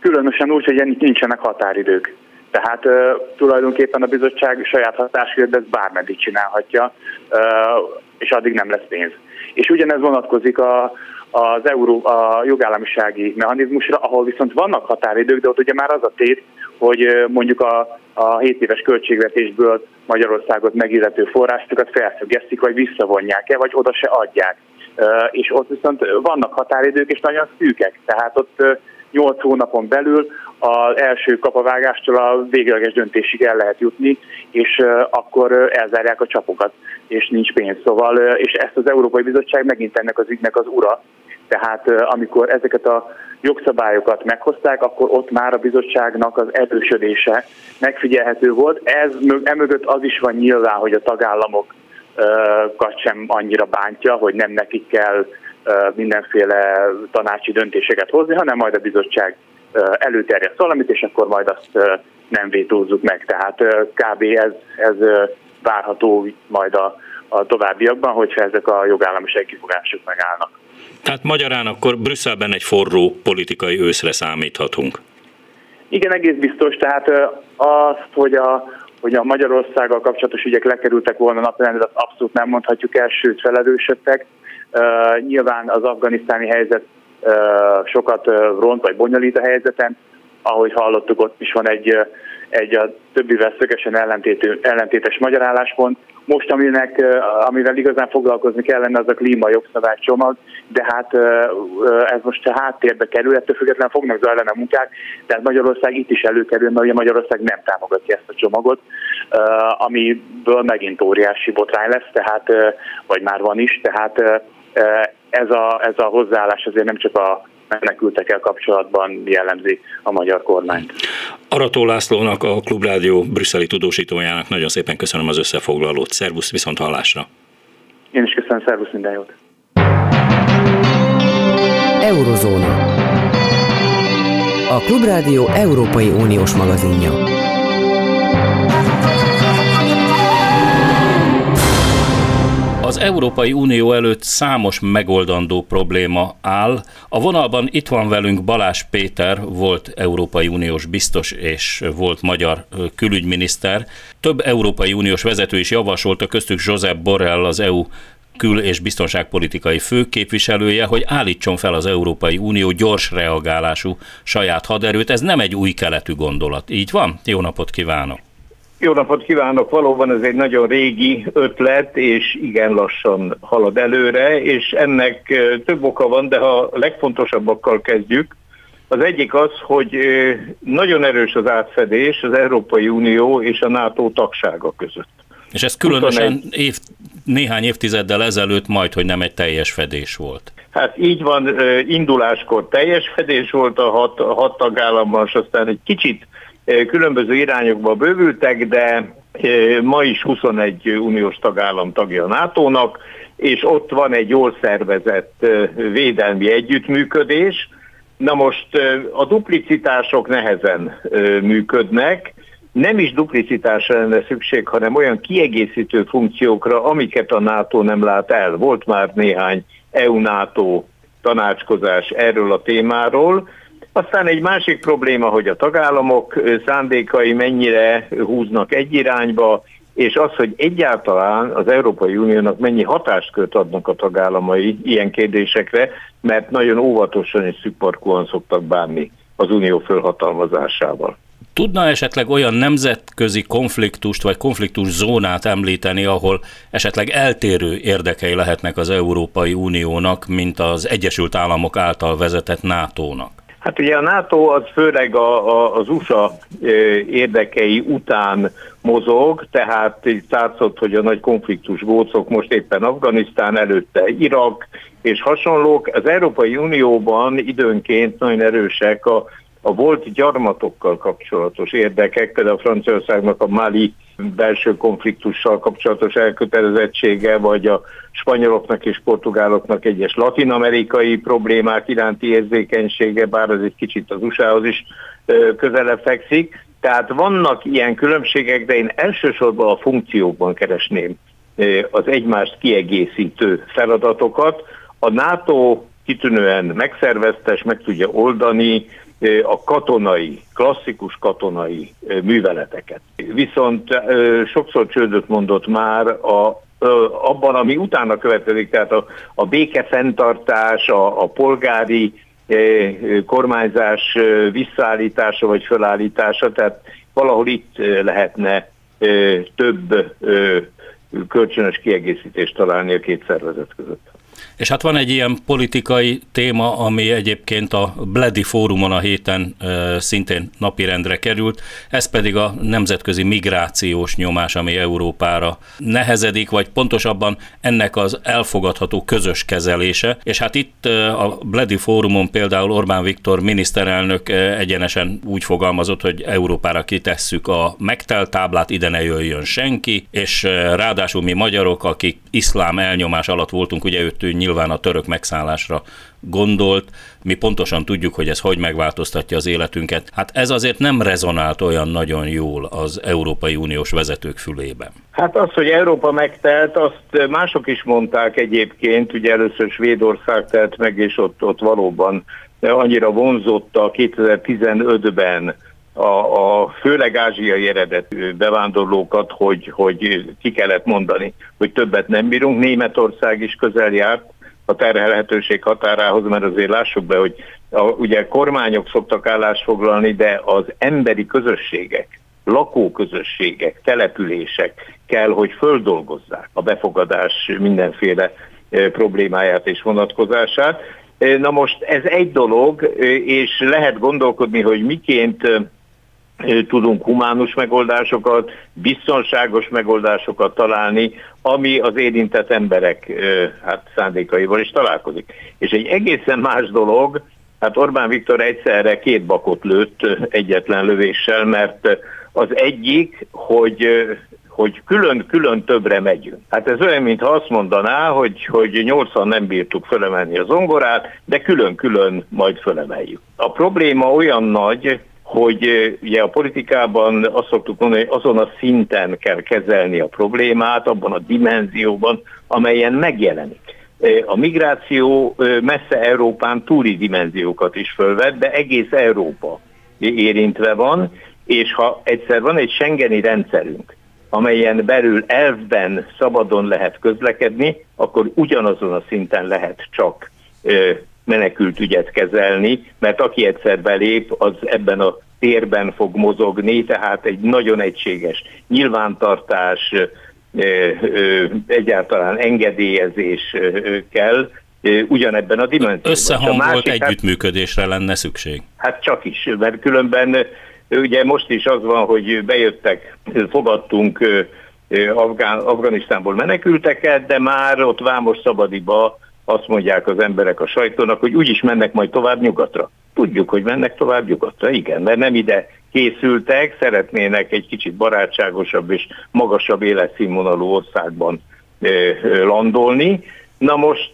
Különösen úgy, hogy nincsenek határidők. Tehát uh, tulajdonképpen a bizottság saját hatáskörben ezt bármeddig csinálhatja, uh, és addig nem lesz pénz. És ugyanez vonatkozik a, az euró, a jogállamisági mechanizmusra, ahol viszont vannak határidők, de ott ugye már az a tét, hogy mondjuk a, a 7 éves költségvetésből Magyarországot megillető forrásokat felfüggesztik, vagy visszavonják-e, vagy oda se adják. És ott viszont vannak határidők, és nagyon szűkek. Tehát ott 8 hónapon belül az első kapavágástól a végleges döntésig el lehet jutni, és akkor elzárják a csapokat, és nincs pénz. Szóval, és ezt az Európai Bizottság megint ennek az ügynek az ura, tehát amikor ezeket a jogszabályokat meghozták, akkor ott már a bizottságnak az erősödése megfigyelhető volt. Ez emögött az is van nyilván, hogy a tagállamokat sem annyira bántja, hogy nem nekik kell mindenféle tanácsi döntéseket hozni, hanem majd a bizottság előterjeszt valamit, és akkor majd azt nem vétózzuk meg. Tehát kb. ez, ez várható majd a, a továbbiakban, hogyha ezek a jogállamisági kifogások megállnak. Tehát magyarán akkor Brüsszelben egy forró politikai őszre számíthatunk. Igen, egész biztos. Tehát azt, hogy a, hogy a Magyarországgal kapcsolatos ügyek lekerültek volna napirendre, azt abszolút nem mondhatjuk el, sőt felerősödtek Nyilván az afganisztáni helyzet sokat ront vagy bonyolít a helyzeten, ahogy hallottuk, ott is van egy, egy a többivel szögesen ellentétes magyar álláspont. Most, aminek, amivel igazán foglalkozni kellene, az a klíma jogszabálycsomag, de hát ez most a háttérbe kerül, ettől függetlenül fognak zajlani a munkák, tehát Magyarország itt is előkerül, mert ugye Magyarország nem támogatja ezt a csomagot, amiből megint óriási botrány lesz, tehát, vagy már van is, tehát ez a, ez a hozzáállás azért nem csak a menekültekkel kapcsolatban jellemzi a magyar kormányt. Arató Lászlónak, a Klubrádió brüsszeli tudósítójának nagyon szépen köszönöm az összefoglalót. Szervusz, viszont hallásra! Én is köszönöm, szervusz, minden jót! Eurozóna. A Klubrádió Európai Uniós magazinja. Az Európai Unió előtt számos megoldandó probléma áll. A vonalban itt van velünk Balás Péter, volt Európai Uniós biztos és volt magyar külügyminiszter. Több Európai Uniós vezető is javasolta, köztük Josep Borrell, az EU kül- és biztonságpolitikai főképviselője, hogy állítson fel az Európai Unió gyors reagálású saját haderőt. Ez nem egy új keletű gondolat. Így van? Jó napot kívánok! Jó napot kívánok! Valóban ez egy nagyon régi ötlet, és igen lassan halad előre, és ennek több oka van, de ha a legfontosabbakkal kezdjük, az egyik az, hogy nagyon erős az átfedés az Európai Unió és a NATO tagsága között. És ez különösen év, néhány évtizeddel ezelőtt majd, hogy nem egy teljes fedés volt. Hát így van, induláskor teljes fedés volt a hat, a hat tagállamban, és aztán egy kicsit különböző irányokba bővültek, de ma is 21 uniós tagállam tagja a NATO-nak, és ott van egy jól szervezett védelmi együttműködés. Na most a duplicitások nehezen működnek, nem is duplicitásra lenne szükség, hanem olyan kiegészítő funkciókra, amiket a NATO nem lát el. Volt már néhány EU-NATO tanácskozás erről a témáról, aztán egy másik probléma, hogy a tagállamok szándékai mennyire húznak egy irányba, és az, hogy egyáltalán az Európai Uniónak mennyi hatáskört adnak a tagállamai ilyen kérdésekre, mert nagyon óvatosan és szükparkúan szoktak bánni az unió fölhatalmazásával. Tudna esetleg olyan nemzetközi konfliktust vagy konfliktus zónát említeni, ahol esetleg eltérő érdekei lehetnek az Európai Uniónak, mint az Egyesült Államok által vezetett NATO-nak? Hát ugye a NATO az főleg a, a, az USA érdekei után mozog, tehát látszott, hogy a nagy konfliktus gócok most éppen Afganisztán előtte Irak és hasonlók. Az Európai Unióban időnként nagyon erősek a, a volt gyarmatokkal kapcsolatos érdekek, például Franciaországnak a Mali belső konfliktussal kapcsolatos elkötelezettsége, vagy a spanyoloknak és portugáloknak egyes latinamerikai problémák iránti érzékenysége, bár az egy kicsit az USA-hoz is közelebb fekszik. Tehát vannak ilyen különbségek, de én elsősorban a funkciókban keresném az egymást kiegészítő feladatokat. A NATO kitűnően megszervezte, és meg tudja oldani a katonai, klasszikus katonai műveleteket. Viszont sokszor csődöt mondott már a abban, ami utána következik, tehát a, a békefenntartás, a, a polgári kormányzás visszaállítása vagy felállítása, tehát valahol itt lehetne több kölcsönös kiegészítést találni a két szervezet között. És hát van egy ilyen politikai téma, ami egyébként a Bledi fórumon a héten szintén napirendre került, ez pedig a nemzetközi migrációs nyomás, ami Európára nehezedik, vagy pontosabban ennek az elfogadható közös kezelése. És hát itt a Bledi fórumon például Orbán Viktor miniszterelnök egyenesen úgy fogalmazott, hogy Európára kitesszük a megtelt táblát, ide ne jöjjön senki, és ráadásul mi magyarok, akik iszlám elnyomás alatt voltunk, ugye őt nyilván a török megszállásra gondolt, mi pontosan tudjuk, hogy ez hogy megváltoztatja az életünket. Hát ez azért nem rezonált olyan nagyon jól az Európai Uniós vezetők fülében. Hát az, hogy Európa megtelt, azt mások is mondták egyébként, ugye először Svédország telt meg, és ott, ott valóban annyira vonzott a 2015-ben a, a főleg ázsiai eredetű bevándorlókat, hogy, hogy ki kellett mondani, hogy többet nem bírunk. Németország is közel járt a terhelhetőség határához, mert azért lássuk be, hogy a, ugye kormányok szoktak állást foglalni, de az emberi közösségek, lakóközösségek, települések kell, hogy földolgozzák a befogadás mindenféle problémáját és vonatkozását. Na most ez egy dolog, és lehet gondolkodni, hogy miként tudunk humánus megoldásokat, biztonságos megoldásokat találni, ami az érintett emberek hát, szándékaival is találkozik. És egy egészen más dolog, hát Orbán Viktor egyszerre két bakot lőtt egyetlen lövéssel, mert az egyik, hogy hogy külön-külön többre megyünk. Hát ez olyan, mintha azt mondaná, hogy, hogy nyolcan nem bírtuk fölemelni az zongorát, de külön-külön majd fölemeljük. A probléma olyan nagy, hogy ugye a politikában azt szoktuk mondani, hogy azon a szinten kell kezelni a problémát, abban a dimenzióban, amelyen megjelenik. A migráció messze Európán túli dimenziókat is fölvet, de egész Európa érintve van, és ha egyszer van egy Schengeni rendszerünk, amelyen belül elvben szabadon lehet közlekedni, akkor ugyanazon a szinten lehet csak menekült ügyet kezelni, mert aki egyszer belép, az ebben a térben fog mozogni, tehát egy nagyon egységes nyilvántartás, egyáltalán engedélyezés kell, ugyanebben a dimenzióban. Összehangolt együttműködésre lenne szükség. Hát csak is, mert különben ugye most is az van, hogy bejöttek, fogadtunk Afgán, Afganisztánból menekülteket, de már ott Vámos Szabadiba azt mondják az emberek a sajtónak, hogy úgyis mennek majd tovább nyugatra. Tudjuk, hogy mennek tovább nyugatra, igen, mert nem ide készültek, szeretnének egy kicsit barátságosabb és magasabb életszínvonalú országban landolni. Na most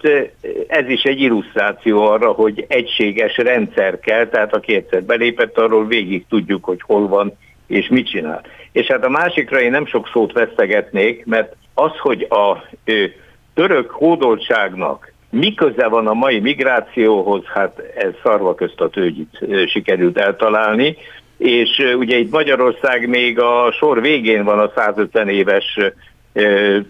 ez is egy illusztráció arra, hogy egységes rendszer kell, tehát aki egyszer belépett, arról végig tudjuk, hogy hol van és mit csinál. És hát a másikra én nem sok szót vesztegetnék, mert az, hogy a török hódoltságnak mi köze van a mai migrációhoz, hát ez szarva közt a tőgyit sikerült eltalálni, és ugye itt Magyarország még a sor végén van a 150 éves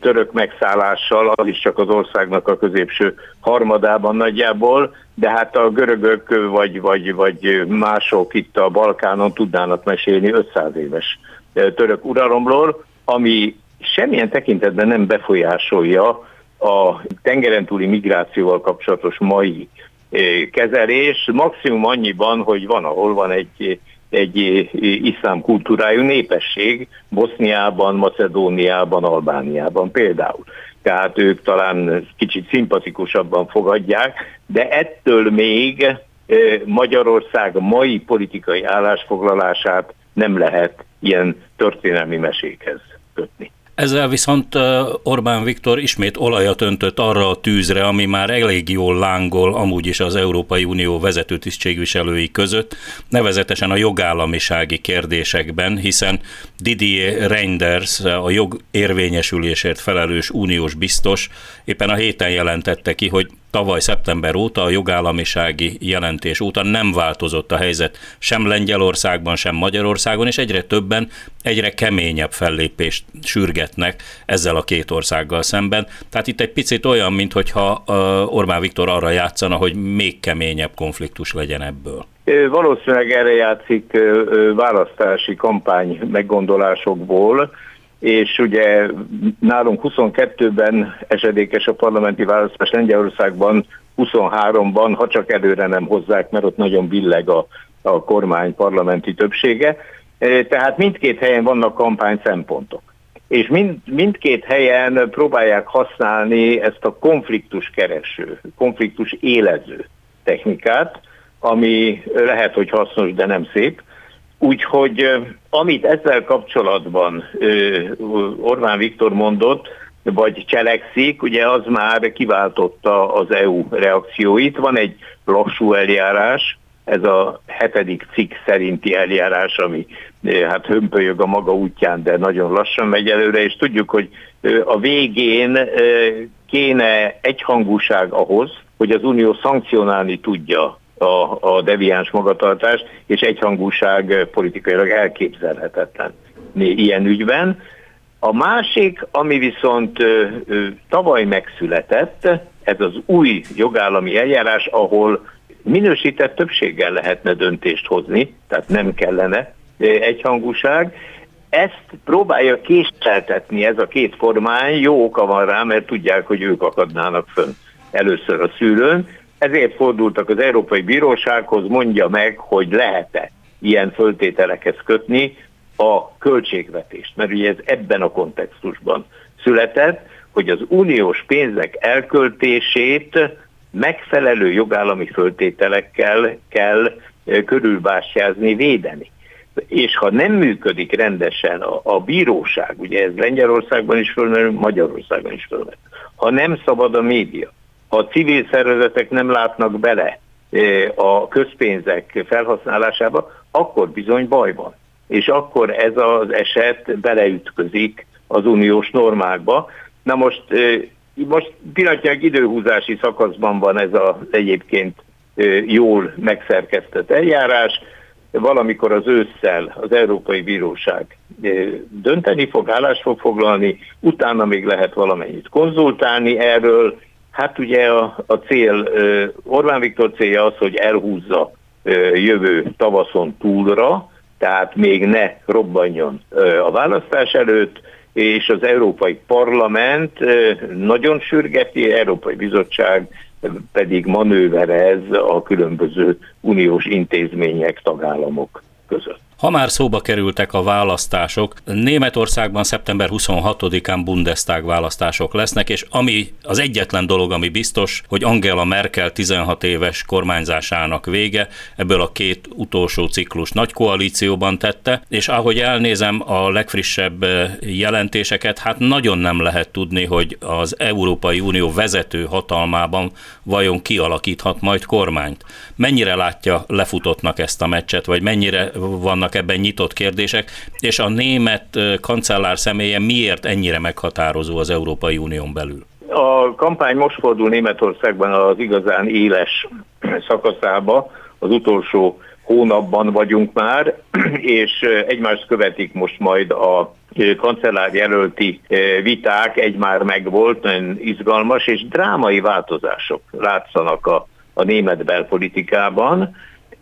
török megszállással, az is csak az országnak a középső harmadában nagyjából, de hát a görögök vagy, vagy, vagy mások itt a Balkánon tudnának mesélni 500 éves török uralomról, ami semmilyen tekintetben nem befolyásolja a tengeren túli migrációval kapcsolatos mai eh, kezelés, maximum annyiban, hogy van, ahol van egy, egy iszlám kultúrájú népesség, Boszniában, Macedóniában, Albániában például. Tehát ők talán kicsit szimpatikusabban fogadják, de ettől még eh, Magyarország mai politikai állásfoglalását nem lehet ilyen történelmi mesékhez kötni. Ezzel viszont Orbán Viktor ismét olajat öntött arra a tűzre, ami már elég jól lángol amúgy is az Európai Unió vezető tisztségviselői között, nevezetesen a jogállamisági kérdésekben, hiszen Didier Reinders, a jog érvényesülésért felelős uniós biztos éppen a héten jelentette ki, hogy tavaly szeptember óta, a jogállamisági jelentés óta nem változott a helyzet sem Lengyelországban, sem Magyarországon, és egyre többen egyre keményebb fellépést sürgetnek ezzel a két országgal szemben. Tehát itt egy picit olyan, mintha Orbán Viktor arra játszana, hogy még keményebb konfliktus legyen ebből. Valószínűleg erre játszik választási kampány meggondolásokból, és ugye nálunk 22-ben esedékes a parlamenti választás, Lengyelországban 23-ban, ha csak előre nem hozzák, mert ott nagyon billeg a, a kormány parlamenti többsége. E, tehát mindkét helyen vannak kampány szempontok. És mind, mindkét helyen próbálják használni ezt a konfliktus kereső, konfliktus élező technikát, ami lehet, hogy hasznos, de nem szép. Úgyhogy amit ezzel kapcsolatban Orbán Viktor mondott, vagy cselekszik, ugye az már kiváltotta az EU reakcióit. Van egy lassú eljárás, ez a hetedik cikk szerinti eljárás, ami hát hömpölyög a maga útján, de nagyon lassan megy előre, és tudjuk, hogy a végén kéne egyhangúság ahhoz, hogy az Unió szankcionálni tudja a, a deviáns magatartást, és egyhangúság politikailag elképzelhetetlen ilyen ügyben. A másik, ami viszont ö, ö, tavaly megszületett, ez az új jogállami eljárás, ahol minősített többséggel lehetne döntést hozni, tehát nem kellene egyhangúság. Ezt próbálja késleltetni ez a két kormány, jó oka van rá, mert tudják, hogy ők akadnának fönn először a szűrőn, ezért fordultak az Európai Bírósághoz, mondja meg, hogy lehet-e ilyen föltételekhez kötni a költségvetést, mert ugye ez ebben a kontextusban született, hogy az uniós pénzek elköltését megfelelő jogállami föltételekkel kell körülbástyázni, védeni. És ha nem működik rendesen a, a bíróság, ugye ez Lengyelországban is fölmerül, Magyarországon is fölmerül, ha nem szabad a média, ha a civil szervezetek nem látnak bele a közpénzek felhasználásába, akkor bizony baj van. És akkor ez az eset beleütközik az uniós normákba. Na most, most pillanatnyilag időhúzási szakaszban van ez az egyébként jól megszerkesztett eljárás. Valamikor az ősszel az Európai Bíróság dönteni fog, állást fog foglalni, utána még lehet valamennyit konzultálni erről. Hát ugye a, a cél, Orbán Viktor célja az, hogy elhúzza jövő tavaszon túlra, tehát még ne robbanjon a választás előtt, és az Európai Parlament nagyon sürgeti, Európai Bizottság pedig manőverez a különböző uniós intézmények, tagállamok között. Ha már szóba kerültek a választások, Németországban szeptember 26-án Bundestag választások lesznek, és ami az egyetlen dolog, ami biztos, hogy Angela Merkel 16 éves kormányzásának vége, ebből a két utolsó ciklus nagy koalícióban tette, és ahogy elnézem a legfrissebb eh, jelentéseket, hát nagyon nem lehet tudni, hogy az Európai Unió vezető hatalmában vajon kialakíthat majd kormányt. Mennyire látja lefutottnak ezt a meccset, vagy mennyire vannak vannak ebben nyitott kérdések, és a német kancellár személye miért ennyire meghatározó az Európai Unión belül? A kampány most fordul Németországban az igazán éles szakaszába, az utolsó hónapban vagyunk már, és egymást követik most majd a kancellár jelölti viták, egy már megvolt, nagyon izgalmas, és drámai változások látszanak a, a német belpolitikában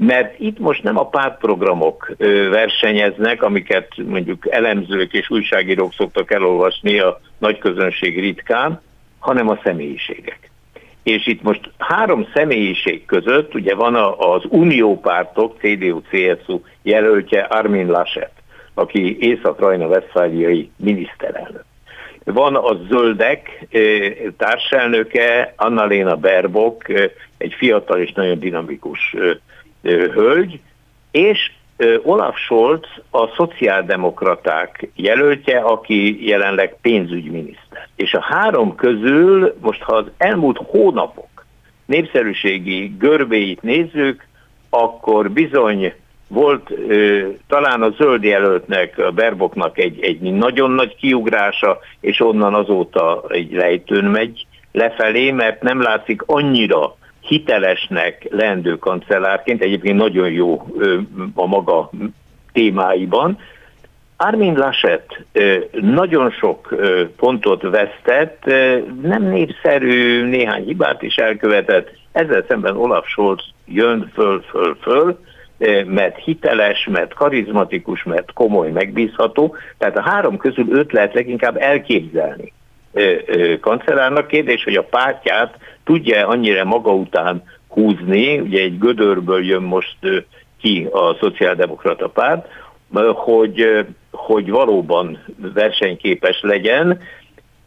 mert itt most nem a pártprogramok versenyeznek, amiket mondjuk elemzők és újságírók szoktak elolvasni a nagy közönség ritkán, hanem a személyiségek. És itt most három személyiség között, ugye van az uniópártok, CDU-CSU jelöltje Armin Laschet, aki Észak-Rajna Westfáliai miniszterelnök. Van a Zöldek társelnöke, Annalena Berbok, egy fiatal és nagyon dinamikus hölgy, és Olaf Scholz a szociáldemokraták jelöltje, aki jelenleg pénzügyminiszter. És a három közül most, ha az elmúlt hónapok népszerűségi görbéit nézzük, akkor bizony volt ö, talán a zöld jelöltnek, a Berboknak egy, egy nagyon nagy kiugrása, és onnan azóta egy lejtőn megy lefelé, mert nem látszik annyira hitelesnek leendő kancellárként, egyébként nagyon jó a maga témáiban. Armin Laschet nagyon sok pontot vesztett, nem népszerű, néhány hibát is elkövetett, ezzel szemben Olaf Scholz jön föl, föl, föl, mert hiteles, mert karizmatikus, mert komoly, megbízható. Tehát a három közül őt lehet leginkább elképzelni kancellárnak. Kérdés, hogy a pártját tudja annyira maga után húzni, ugye egy gödörből jön most ki a szociáldemokrata párt, hogy, hogy valóban versenyképes legyen,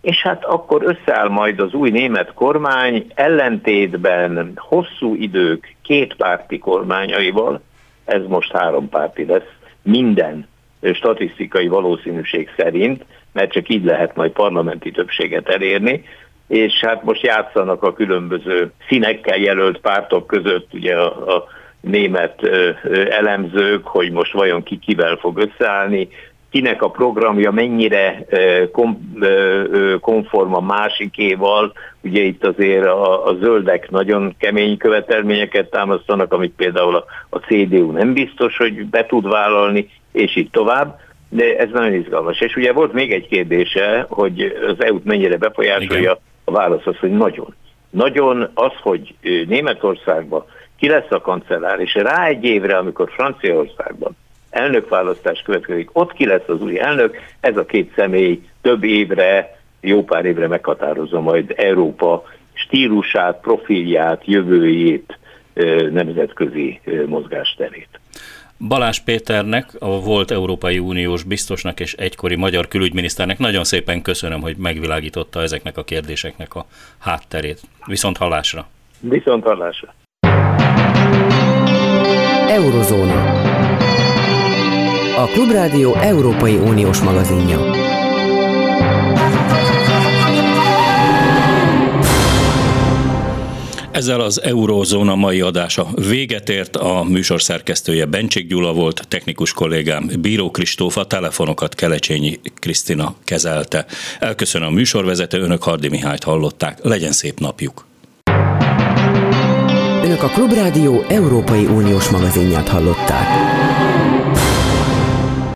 és hát akkor összeáll majd az új német kormány ellentétben hosszú idők két párti kormányaival, ez most három párti lesz, minden statisztikai valószínűség szerint, mert csak így lehet majd parlamenti többséget elérni, és hát most játszanak a különböző színekkel jelölt pártok között, ugye a, a német ö, ö, elemzők, hogy most vajon ki kivel fog összeállni, kinek a programja mennyire kom, konform a másikéval. Ugye itt azért a, a zöldek nagyon kemény követelményeket támasztanak, amit például a, a CDU nem biztos, hogy be tud vállalni, és így tovább de ez nagyon izgalmas. És ugye volt még egy kérdése, hogy az EU-t mennyire befolyásolja, Igen. A válasz az, hogy nagyon. nagyon az, hogy Németországban ki lesz a kancellár, és rá egy évre, amikor Franciaországban elnökválasztás következik, ott ki lesz az új elnök, ez a két személy több évre, jó pár évre meghatározza majd Európa stílusát, profilját, jövőjét, nemzetközi mozgásterét. Balázs Péternek, a volt Európai Uniós biztosnak és egykori magyar külügyminiszternek nagyon szépen köszönöm, hogy megvilágította ezeknek a kérdéseknek a hátterét. Viszont hallásra! Viszont hallásra! Eurozóna. A Klubrádió Európai Uniós magazinja. Ezzel az Eurózóna mai adása véget ért, a műsor szerkesztője Bencsik Gyula volt, technikus kollégám Bíró Kristóf, a telefonokat Kelecsényi Krisztina kezelte. Elköszönöm a műsorvezető, önök Hardi Mihályt hallották, legyen szép napjuk! Önök a Klubrádió Európai Uniós magazinját hallották.